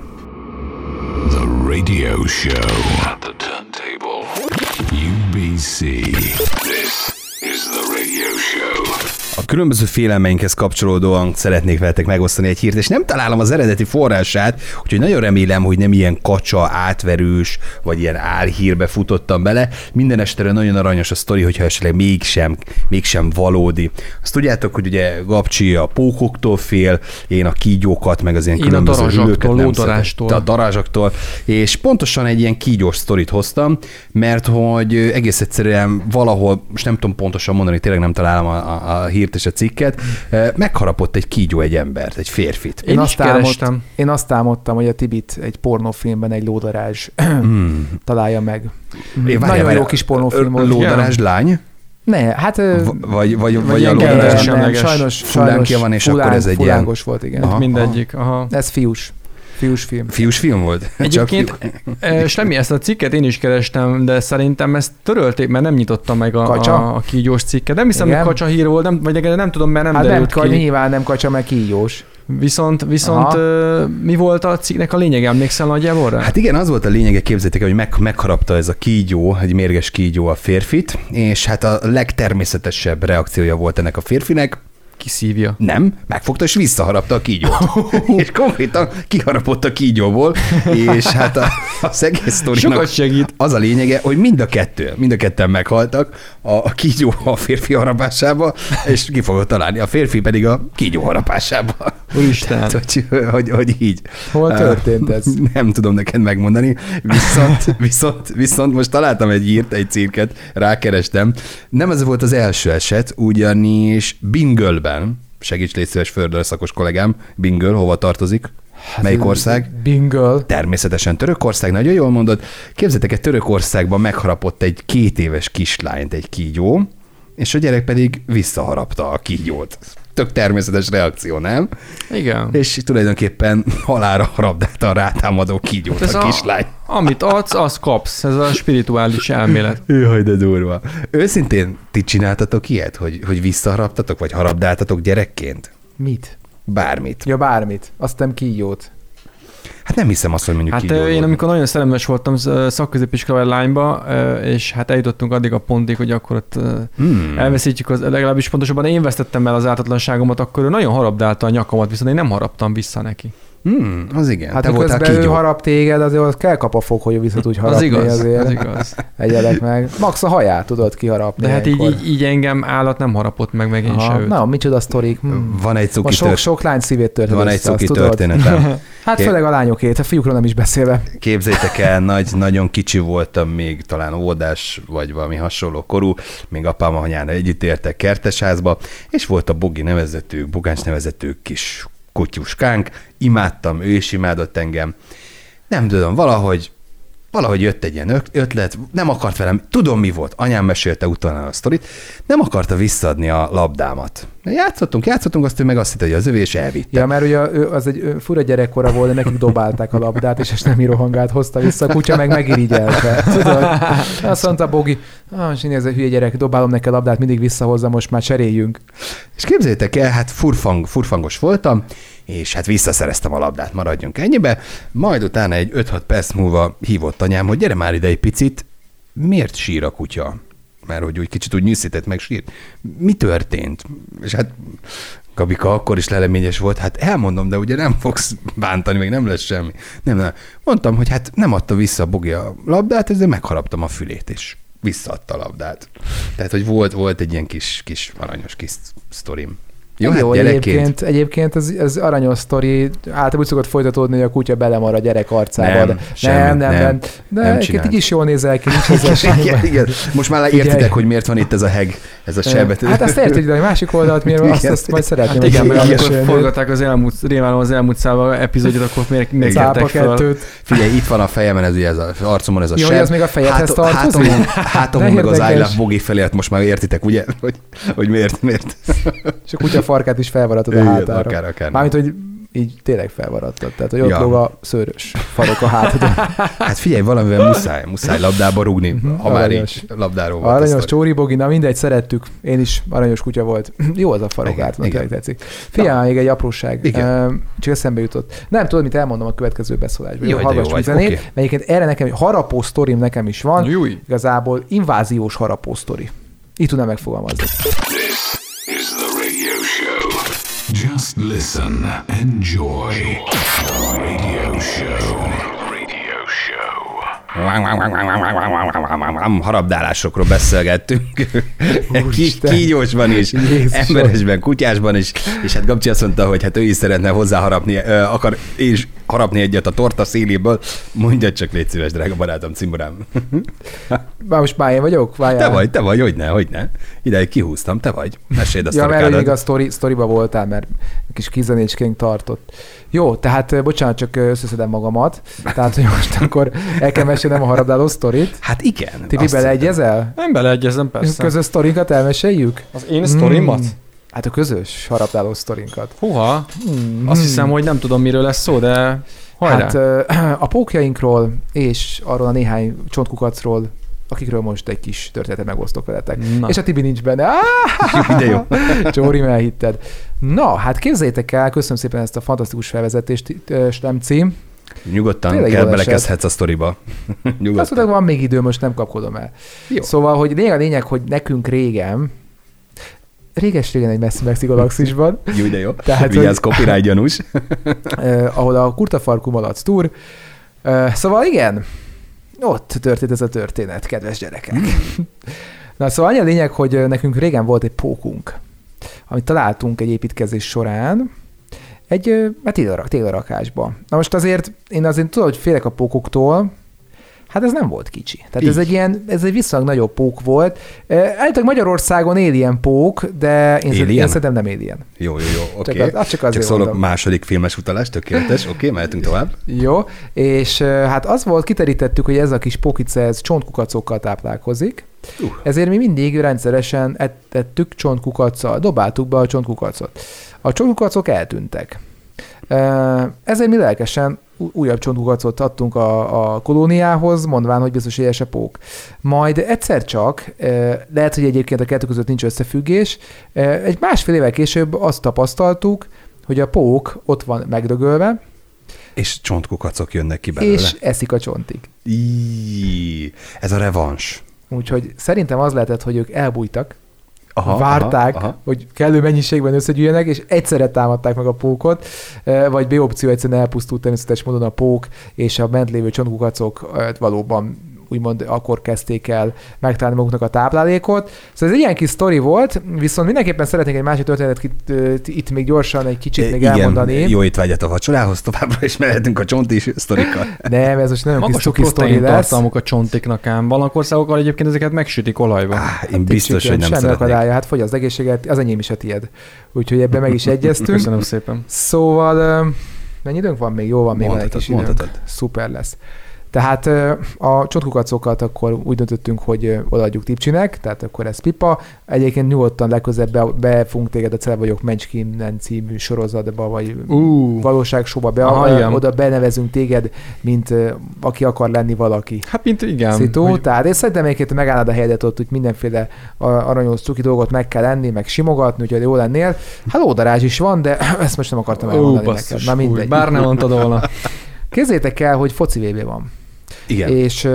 Speaker 4: The radio show at the turntable. UBC. This is the radio show.
Speaker 1: A különböző félelmeinkhez kapcsolódóan szeretnék veletek megosztani egy hírt, és nem találom az eredeti forrását, úgyhogy nagyon remélem, hogy nem ilyen kacsa, átverős, vagy ilyen álhírbe futottam bele. Minden estere nagyon aranyos a sztori, hogyha esetleg mégsem, mégsem valódi. Azt tudjátok, hogy ugye Gabcsi a pókoktól fél, én a kígyókat, meg az ilyen
Speaker 3: Én a
Speaker 1: különböző hüllőket nem
Speaker 3: lódarástól.
Speaker 1: A darázsaktól, és pontosan egy ilyen kígyós sztorit hoztam, mert hogy egész egyszerűen valahol, most nem tudom pontosan mondani, tényleg nem találom a, a, a hírt és a cikket, eh, megharapott egy kígyó egy embert, egy férfit.
Speaker 3: Én is
Speaker 2: azt álmod-
Speaker 3: kerestem.
Speaker 2: én azt álmodtam, hogy a Tibit egy pornófilmben egy lódarázs *clears throat* találja meg.
Speaker 1: Én- várjál,
Speaker 2: Nagyon jó
Speaker 1: várjál,
Speaker 2: kis pornófilm volt.
Speaker 1: Lódarázs lány?
Speaker 2: Ne, hát...
Speaker 1: V- Vagy, vagy, vagy, a
Speaker 3: ilyen
Speaker 1: lódarázs?
Speaker 2: sajnos, sajnos
Speaker 1: van, és akkor
Speaker 2: fulánk-
Speaker 1: ez egy ilyen-
Speaker 2: volt, igen.
Speaker 1: Aha.
Speaker 3: Mindegyik, aha.
Speaker 2: Ez fiús. Fiús film.
Speaker 1: Fiús film volt? *laughs*
Speaker 3: Egyébként, eh, semmi, ezt a cikket én is kerestem, de szerintem ezt törölték, mert nem nyitottam meg a,
Speaker 2: Kacsa?
Speaker 3: a, a kígyós cikket. Nem hiszem,
Speaker 2: Igen?
Speaker 3: hogy kacsa hír volt, nem, vagy nem tudom, mert nem
Speaker 2: hát nem,
Speaker 3: derült
Speaker 2: ka,
Speaker 3: ki.
Speaker 2: nyilván nem kacsa, meg kígyós.
Speaker 3: Viszont, viszont ö, mi volt a cikknek a lényege? Emlékszel nagyjából rá?
Speaker 1: Hát igen, az volt a lényege, képzeljétek el, hogy meg, megharapta ez a kígyó, egy mérges kígyó a férfit, és hát a legtermészetesebb reakciója volt ennek a férfinek,
Speaker 3: Kiszívja.
Speaker 1: Nem, megfogta és visszaharapta a kígyót. *laughs* és konkrétan kiharapott a kígyóból, és hát a, az egész sztorinak
Speaker 3: segít.
Speaker 1: az a lényege, hogy mind a kettő, mind a ketten meghaltak a, a kígyó a férfi harapásába, és ki fogod találni, a férfi pedig a kígyó harapásába.
Speaker 3: Úristen.
Speaker 1: Tehát, hogy, hogy, hogy így.
Speaker 2: Hol történt ez? *laughs*
Speaker 1: Nem tudom neked megmondani, viszont, viszont, viszont most találtam egy írt, egy cirket, rákerestem. Nem ez volt az első eset, ugyanis Bingölben, segíts légy szíves szakos kollégám, Bingöl, hova tartozik? Melyik ország?
Speaker 2: Bingle.
Speaker 1: Természetesen Törökország, nagyon jól mondod. Képzeljétek, egy Törökországban megharapott egy két éves kislányt egy kígyó, és a gyerek pedig visszaharapta a kígyót. Tök természetes reakció, nem?
Speaker 3: Igen.
Speaker 1: És tulajdonképpen halára harapdálta a rátámadó kígyót
Speaker 3: Ez
Speaker 1: a kislány.
Speaker 3: Amit adsz, azt kapsz. Ez a spirituális elmélet. *laughs*
Speaker 1: Jaj, de durva. Őszintén, ti csináltatok ilyet, hogy, hogy visszaharaptatok, vagy harapdáltatok gyerekként?
Speaker 2: Mit?
Speaker 1: Bármit.
Speaker 2: Ja, bármit. Azt nem kígyót.
Speaker 1: Hát nem hiszem azt, hogy mondjuk
Speaker 3: Hát
Speaker 1: kígyó
Speaker 3: ö, én amikor nagyon szerelmes voltam szakközépiskolai lányba, és hát eljutottunk addig a pontig, hogy akkor ott
Speaker 1: Hmm.
Speaker 3: elveszítjük, az, legalábbis pontosabban én vesztettem el az ártatlanságomat, akkor ő nagyon harabdálta a nyakamat, viszont én nem haraptam vissza neki.
Speaker 1: Hmm, az igen.
Speaker 2: Hát
Speaker 1: Te voltál
Speaker 2: miközben ő
Speaker 1: kígyó.
Speaker 2: harap téged, azért ott kell kap a fog, hogy vissza tudj
Speaker 3: Az
Speaker 2: harapni
Speaker 3: igaz,
Speaker 2: azért.
Speaker 3: az igaz.
Speaker 2: Egyedek meg. Max a haját tudod kiharapni.
Speaker 3: De hát így, így, így engem állat nem harapott meg, meg én
Speaker 2: Aha,
Speaker 3: se őt.
Speaker 2: Na, micsoda sztorik. Hmm.
Speaker 1: Van egy cuki,
Speaker 2: sok,
Speaker 1: tört...
Speaker 2: sok lány szívét törted
Speaker 1: van egy cuki történetem. *laughs*
Speaker 2: Hát főleg a lányokét, a fiúkról nem is beszélve.
Speaker 1: Képzétek el, nagy, nagyon kicsi voltam még, talán óvodás, vagy valami hasonló korú, még apám anyára együtt értek kertesházba, és volt a Bogi nevezető, Bogáncs nevezető kis kutyuskánk, imádtam, ő is imádott engem. Nem tudom, valahogy valahogy jött egy ilyen ötlet, nem akart velem, tudom mi volt, anyám mesélte utána a sztorit, nem akarta visszaadni a labdámat. Játszottunk, játszottunk, azt ő meg azt hitte, hogy az övé, és elvitte.
Speaker 2: Ja, mert ugye az egy fura gyerekkora volt, de nekik dobálták a labdát, és ezt nem rohangált, hozta vissza, a kutya meg megirigyelte. Tudod? Azt mondta Bogi, ah, Zsini, ez egy hülye gyerek, dobálom neki a labdát, mindig visszahozza, most már cseréljünk.
Speaker 1: És képzeljétek el, hát furfang, furfangos voltam, és hát visszaszereztem a labdát, maradjunk ennyibe. Majd utána egy 5-6 perc múlva hívott anyám, hogy gyere már ide egy picit, miért sír a kutya? Mert hogy úgy kicsit úgy nyűszített meg sírt. Mi történt? És hát Gabika akkor is leleményes volt, hát elmondom, de ugye nem fogsz bántani, még nem lesz semmi. Nem, nem. Mondtam, hogy hát nem adta vissza a Bogi a labdát, ezért megharaptam a fülét, és visszaadta a labdát. Tehát, hogy volt, volt egy ilyen kis, kis aranyos kis sztorim. Jó,
Speaker 2: jó
Speaker 1: hát gyerekként.
Speaker 2: egyébként, egyébként ez, ez aranyos sztori, általában úgy szokott folytatódni, hogy a kutya belemar a gyerek arcába.
Speaker 1: Nem,
Speaker 2: de, nem, nem,
Speaker 1: nem.
Speaker 2: nem. De
Speaker 1: Nem
Speaker 2: egyébként így is jól nézel ki, nincs *laughs*
Speaker 1: igen,
Speaker 2: baj.
Speaker 1: igen. Most már
Speaker 2: Figyelj.
Speaker 1: értitek, hogy miért van itt ez a heg, ez a sebet.
Speaker 2: Hát azt érted, de a másik oldalt miért van, azt,
Speaker 1: Igen.
Speaker 2: azt majd szeretném.
Speaker 3: Hát igen, mert amikor forgatták az elmúlt, rémálom az elmúlt szálva epizódot, akkor miért, fel?
Speaker 2: kettőt.
Speaker 1: Figyelj, itt van a fejemen, ez ugye ez az arcomon ez a
Speaker 2: Jó,
Speaker 1: seb.
Speaker 2: az még a fejedhez
Speaker 1: Hát-
Speaker 2: tartozik? Ne
Speaker 1: meg az I. Love Bogi felé, hát most már értitek, ugye, hogy, hogy miért, miért.
Speaker 2: És a kutya farkát is felvaratod a hátára.
Speaker 1: akár, akár.
Speaker 2: Mármint, hogy így tényleg felvaradtad. Tehát, hogy ott
Speaker 1: Ja.
Speaker 2: lóg a szőrös farok a hátadon. *laughs*
Speaker 1: Hát figyelj, valamivel muszáj, muszáj labdába rúgni, ha már
Speaker 2: aranyos.
Speaker 1: így labdáról volt.
Speaker 2: Aranyos csóri bogi, na mindegy, szerettük. Én is aranyos kutya volt. *clears throat* Jó az a farok tényleg tetszik. Figyelj, még egy apróság.
Speaker 1: Igen.
Speaker 2: Csak eszembe jutott. Nem tudod, mit elmondom a következő beszólásban.
Speaker 1: Jó, de jó
Speaker 2: zenét, mert egyébként erre nekem harapó sztorim nekem is van.
Speaker 3: Júj.
Speaker 2: Igazából inváziós harapó sztori. Így tudnám megfogalmazni.
Speaker 4: Listen, enjoy. Radio show. Radio show.
Speaker 1: harabdálásokról beszélgettünk. Kígyósban is,
Speaker 2: Jézusom.
Speaker 1: emberesben, kutyásban is, és hát Gabcsi azt mondta, hogy hát ő is szeretne hozzá harapni, ö, akar én is harapni egyet a torta széléből. Mondja csak, légy szíves, drága barátom, cimborám.
Speaker 2: Már most már én vagyok? Várjál.
Speaker 1: Te vagy, te vagy, hogy ne, hogy ne. Ideig kihúztam, te vagy. Meséld azt
Speaker 2: Ja,
Speaker 1: a
Speaker 2: mert még a sztori, sztoriba voltál, mert kis kizenécskénk tartott. Jó, tehát bocsánat, csak összeszedem magamat. Tehát, hogy most akkor el kell mesélnem a harabdáló sztorit.
Speaker 1: Hát igen.
Speaker 2: Tibi,
Speaker 1: azt
Speaker 2: beleegyezel?
Speaker 3: Nem beleegyezem,
Speaker 2: a
Speaker 3: persze.
Speaker 2: közös sztorinkat elmeséljük?
Speaker 3: Az én sztorimat?
Speaker 2: Mm. Hát a közös harabdáló sztorinkat.
Speaker 3: Húha,
Speaker 2: Mm.
Speaker 3: azt hiszem, hogy nem tudom, miről lesz szó, de hajrá.
Speaker 2: Hát a pókjainkról és arról a néhány csontkukacról, akikről most egy kis történetet megosztok veletek.
Speaker 3: Na.
Speaker 2: És a Tibi nincs benne. Áh!
Speaker 1: De jó. *laughs*
Speaker 2: Csóri, elhitted. Na, hát képzeljétek el, köszönöm szépen ezt a fantasztikus felvezetést, Slemci.
Speaker 1: Nyugodtan
Speaker 2: Tényleg
Speaker 1: kell belekezdhetsz a sztoriba. *laughs*
Speaker 2: Azt
Speaker 1: Nyugodtan.
Speaker 2: mondták, van még idő, most nem kapkodom el.
Speaker 1: Jó.
Speaker 2: Szóval, hogy lényeg a lényeg, hogy nekünk régen, réges-régen egy messzi Mexi galaxisban,
Speaker 1: Jó, de jó.
Speaker 2: Tehát,
Speaker 1: Vigyázz, copyright gyanús. *laughs*
Speaker 2: eh, ahol a kurtafarkú malac túr. Eh, szóval igen, ott történt ez a történet, kedves gyerekek. *laughs* Na szóval annyi a lényeg, hogy nekünk régen volt egy pókunk, amit találtunk egy építkezés során, egy hát téglarak, téglarakásba. Na most azért, én azért tudom, hogy félek a pókoktól, Hát ez nem volt kicsi. Tehát
Speaker 1: Így.
Speaker 2: ez egy ilyen, ez egy viszonylag nagyobb pók volt. Állítólag Magyarországon alien pók, de én,
Speaker 1: Alien?
Speaker 2: én szerintem nem alien.
Speaker 1: Jó, jó, jó, oké.
Speaker 2: az- az csak azért
Speaker 1: csak szólok
Speaker 2: mondom.
Speaker 1: második filmes utalás, tökéletes, *laughs* oké, mehetünk tovább.
Speaker 2: Jó, és hát az volt, kiterítettük, hogy ez a kis pókice, ez csontkukacokkal táplálkozik.
Speaker 1: Uh.
Speaker 2: Ezért mi mindig rendszeresen ettettük csontkukacsal, dobáltuk be a csontkukacot. A csontkukacok eltűntek. Ezért mi lelkesen újabb csontkukacot adtunk a, a kolóniához, mondván, hogy biztos éhes a pók. Majd egyszer csak, lehet, hogy egyébként a kettő között nincs összefüggés, egy másfél évvel később azt tapasztaltuk, hogy a pók ott van megdögölve,
Speaker 1: És csontkukacok jönnek ki belőle.
Speaker 2: és eszik a csontig.
Speaker 1: Íj, ez a revans.
Speaker 2: Úgyhogy szerintem az lehetett, hogy ők elbújtak,
Speaker 1: Aha,
Speaker 2: várták,
Speaker 1: aha, aha.
Speaker 2: hogy kellő mennyiségben összegyűjjenek, és egyszerre támadták meg a pókot, eh, vagy B opció egyszerűen elpusztult természetes módon a pók, és a bent lévő csontkukacok eh, valóban úgymond akkor kezdték el megtalálni maguknak a táplálékot. Szóval ez egy ilyen kis sztori volt, viszont mindenképpen szeretnék egy másik történetet itt, itt még gyorsan egy kicsit még
Speaker 1: Igen,
Speaker 2: elmondani.
Speaker 1: jó étvágyat a vacsorához, továbbra is mehetünk a csonti sztorikkal.
Speaker 2: Nem, ez most nagyon kis
Speaker 3: Magas a
Speaker 2: cuki sztori lesz.
Speaker 3: tartalmuk a csontiknak ám. Vannak országokkal egyébként ezeket megsütik olajba.
Speaker 1: Á, én biztos, hogy nem
Speaker 2: semmi akadálya, hát fogy az egészséget, az enyém is a tied. Úgyhogy ebben meg is *laughs* egyeztünk.
Speaker 3: Köszönöm szépen.
Speaker 2: Szóval mennyi időnk van még? Jó van még van egy kis időnk.
Speaker 1: mondhatod.
Speaker 2: Szuper lesz. Tehát a csontkukacokat akkor úgy döntöttünk, hogy odaadjuk Tipcsinek, tehát akkor ez pipa. Egyébként nyugodtan legközelebb be, be fogunk téged a Cele vagyok Mencskinen című sorozatba, vagy
Speaker 3: Ú,
Speaker 2: valóságsóba be,
Speaker 3: Aha,
Speaker 2: oda benevezünk téged, mint aki akar lenni valaki.
Speaker 3: hát mint igen.
Speaker 2: Szitu,
Speaker 3: hogy-
Speaker 2: tehát én szerintem egyébként megállnád a helyedet ott, hogy mindenféle aranyos cuki dolgot meg kell enni, meg simogatni, úgyhogy jó lennél. Hát lódarázs is van, de *clears throat* ezt most nem akartam
Speaker 3: Ó,
Speaker 2: elmondani
Speaker 3: basszus,
Speaker 2: neked. Na
Speaker 3: új,
Speaker 2: mindegy.
Speaker 3: Bár nem mondtad volna. *laughs*
Speaker 2: Képzeljétek el, hogy foci VB van.
Speaker 1: Igen.
Speaker 2: És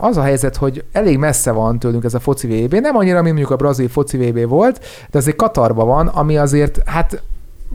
Speaker 2: az a helyzet, hogy elég messze van tőlünk ez a foci VB. Nem annyira, mint mondjuk a brazil foci VB volt, de azért Katarban van, ami azért, hát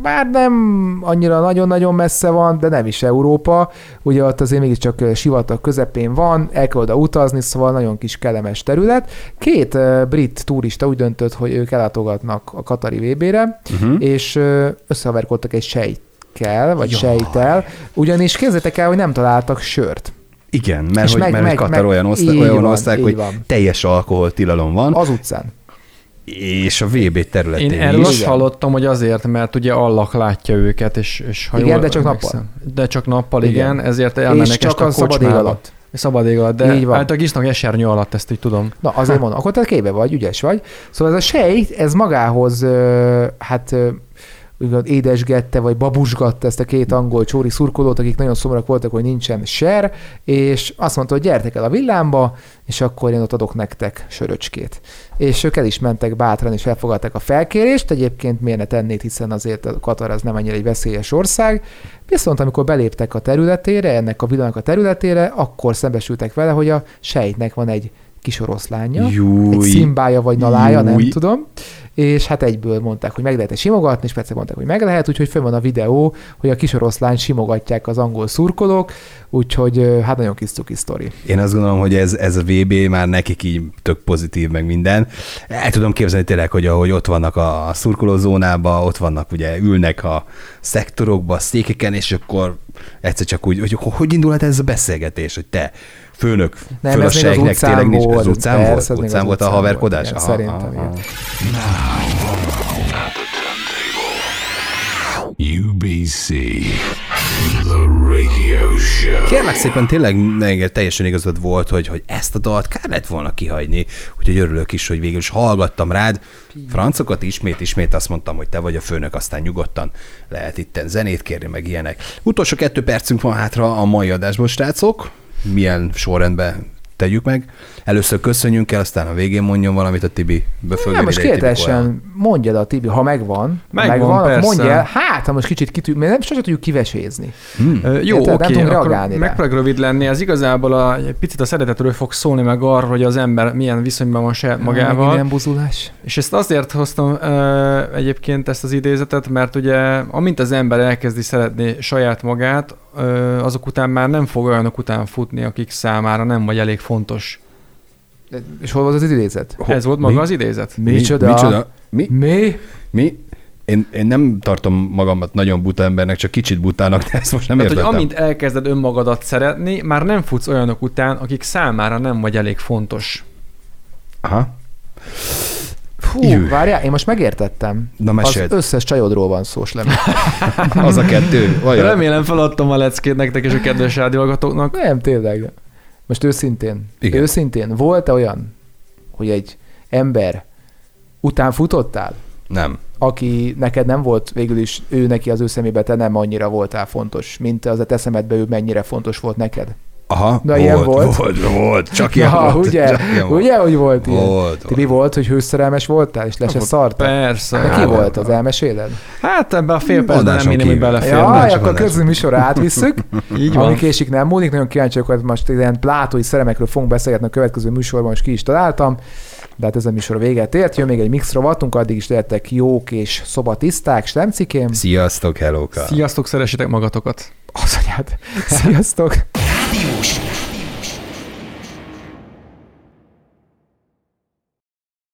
Speaker 2: bár nem annyira nagyon-nagyon messze van, de nem is Európa. Ugye ott azért mégiscsak sivatag közepén van, el kell oda utazni, szóval nagyon kis kellemes terület. Két brit turista úgy döntött, hogy ők ellátogatnak a Katari VB-re,
Speaker 1: Uh-huh.
Speaker 2: és ö, összehaverkodtak egy sejtkel, vagy
Speaker 1: Jaj.
Speaker 2: sejtel, ugyanis képzeljétek el, hogy nem találtak sört.
Speaker 1: Igen, mert
Speaker 2: És
Speaker 1: hogy,
Speaker 2: meg-
Speaker 1: mert
Speaker 2: meg-
Speaker 1: Katar
Speaker 2: meg-
Speaker 1: olyan, osztály,
Speaker 2: így
Speaker 1: olyan
Speaker 2: van,
Speaker 1: ország, hogy
Speaker 2: van.
Speaker 1: teljes alkoholtilalom van,
Speaker 2: Az utcán.
Speaker 1: és a VB területén
Speaker 3: Én erről
Speaker 1: is.
Speaker 3: azt hallottam, hogy azért, mert ugye allak látja őket, és, és ha
Speaker 2: Igen,
Speaker 3: jól
Speaker 2: de csak nappal.
Speaker 3: De csak nappal,
Speaker 2: Igen.
Speaker 3: igen, ezért elmennek
Speaker 2: És csak a szabad ég alatt.
Speaker 3: Szabad ég alatt, de
Speaker 2: Így van.
Speaker 3: általában isznak esernyő alatt, ezt így tudom.
Speaker 2: Na, azért mondom, akkor te képbe vagy, ügyes vagy. Szóval ez a sejt, ez magához, hát úgymond édesgette, vagy babusgatta ezt a két angol csóri szurkolót, akik nagyon szomorúak voltak, hogy nincsen ser, és azt mondta, hogy gyertek el a villámba, és akkor én ott adok nektek söröcskét. És ők el is mentek bátran, és elfogadták a felkérést, egyébként miért ne tennéd, hiszen azért a Katar az nem annyira egy veszélyes ország. Viszont amikor beléptek a területére, ennek a villámnak a területére, akkor szembesültek vele, hogy a sejtnek van egy kis oroszlánja, egy
Speaker 1: Júj.
Speaker 2: szimbája vagy nalája, nem
Speaker 1: Júj.
Speaker 2: tudom. És hát egyből mondták, hogy meg lehet simogatni, és persze mondták, hogy meg lehet, úgyhogy fönn van a videó, hogy a kis oroszlán simogatják az angol szurkolók, úgyhogy hát nagyon kis cuki sztori.
Speaker 1: Én azt gondolom, hogy ez, ez a VB már nekik így tök pozitív, meg minden. El tudom képzelni tényleg, hogy ahogy ott vannak a szurkolózónában, ott vannak ugye, ülnek a szektorokba, a székeken, és akkor egyszer csak úgy, hogy hogy indulhat ez a beszélgetés, hogy te főnök,
Speaker 2: Nem,
Speaker 1: föl a
Speaker 2: ez még az
Speaker 1: sejknek
Speaker 2: utcán
Speaker 1: tényleg nincs,
Speaker 2: volt,
Speaker 1: az utcán volt?
Speaker 2: ez az
Speaker 1: Utcán volt a
Speaker 2: utcán
Speaker 1: haverkodás?
Speaker 2: igen, szerintem, igen.
Speaker 4: UBC, the radio show.
Speaker 1: Kérlek szépen, tényleg neked teljesen igazad volt, hogy, hogy ezt a dalt kár lett volna kihagyni, úgyhogy örülök is, hogy végül is hallgattam rád. Francokat ismét, ismét azt mondtam, hogy te vagy a főnök, aztán nyugodtan lehet itten zenét kérni, meg ilyenek. Utolsó kettő percünk van hátra a mai adásból, srácok. Milyen sorrendben tegyük meg. Először köszönjünk el, aztán a végén mondjon valamit a Tibi. Böfögöd
Speaker 2: Nem, most kérdésen mondjad a Tibi, ha megvan,
Speaker 3: Megvan,
Speaker 2: akkor
Speaker 3: persze.
Speaker 2: mondja el, hát ha most kicsit kitű, mert nem sose tudjuk kivesézni.
Speaker 1: Hmm.
Speaker 3: Ö, Jó, oké, akkor
Speaker 2: rá.
Speaker 3: megpróbálok rövid lenni. Ez igazából a, egy picit a szeretetről fog szólni, meg arra, hogy az ember milyen viszonyban van saját magával.
Speaker 2: Ilyen buzulás.
Speaker 3: És ezt azért hoztam ö, egyébként ezt az idézetet, mert ugye amint az ember elkezdi szeretni saját magát, azok után már nem fog olyanok után futni, akik számára nem vagy elég fontos.
Speaker 2: És hol volt az idézet?
Speaker 1: Ho-
Speaker 3: Ez volt maga
Speaker 1: mi?
Speaker 3: az idézet?
Speaker 2: Micsoda?
Speaker 1: Mi? Micsoda? Mi?
Speaker 2: Mi?
Speaker 1: Mi? Én, én nem tartom magamat nagyon buta embernek, csak kicsit butának, de ezt most nem
Speaker 3: Tehát, hogy
Speaker 1: értettem.
Speaker 3: amint elkezded önmagadat szeretni, már nem futsz olyanok után, akik számára nem vagy elég fontos.
Speaker 1: Aha.
Speaker 2: Fú,
Speaker 1: Jű.
Speaker 2: várjál, én most megértettem.
Speaker 1: Na
Speaker 2: Az
Speaker 1: meséld.
Speaker 2: összes csajodról van szó, Slem. *laughs*
Speaker 1: Az a kettő. Vajon?
Speaker 3: Remélem feladtam a leckét nektek és a kedves rádióhallgatóknak.
Speaker 2: Nem, tényleg. Most őszintén.
Speaker 1: Igen.
Speaker 2: Őszintén, volt-e olyan, hogy egy ember után futottál,
Speaker 1: Nem.
Speaker 2: aki neked nem volt végül is, ő neki az ő szemébe te nem annyira voltál fontos, mint az a te szemedbe ő mennyire fontos volt neked.
Speaker 1: Aha,
Speaker 2: Na, ilyen volt?
Speaker 1: Volt, volt, csak ilyen
Speaker 2: Ja,
Speaker 1: volt.
Speaker 2: ugye,
Speaker 1: csak ilyen volt.
Speaker 2: ugye, hogy volt ilyen?
Speaker 1: Volt,
Speaker 2: Tibi volt, hogy hőszerelmes voltál, és le se szartál?
Speaker 3: Persze.
Speaker 2: De ki
Speaker 1: Hát,
Speaker 2: volt az, elmeséled?
Speaker 3: Hát ebbe a fél percben nem
Speaker 1: kívül.
Speaker 3: belefér.
Speaker 2: Ja,
Speaker 1: nem, csak
Speaker 2: akkor közül műsorra átvisszük. *laughs*
Speaker 3: Így
Speaker 2: Ami
Speaker 3: van.
Speaker 2: késik nem múlik, nagyon kíváncsiak, hogy most ilyen plátói szeremekről fogunk beszélgetni a következő műsorban, és ki is találtam. De hát ez a műsor véget ért, jön még egy mix rovatunk, addig is lehettek jók és szobatiszták, stemcikém.
Speaker 1: Sziasztok, hellóka.
Speaker 3: Sziasztok, szeressétek magatokat.
Speaker 2: Az anyád. Sziasztok!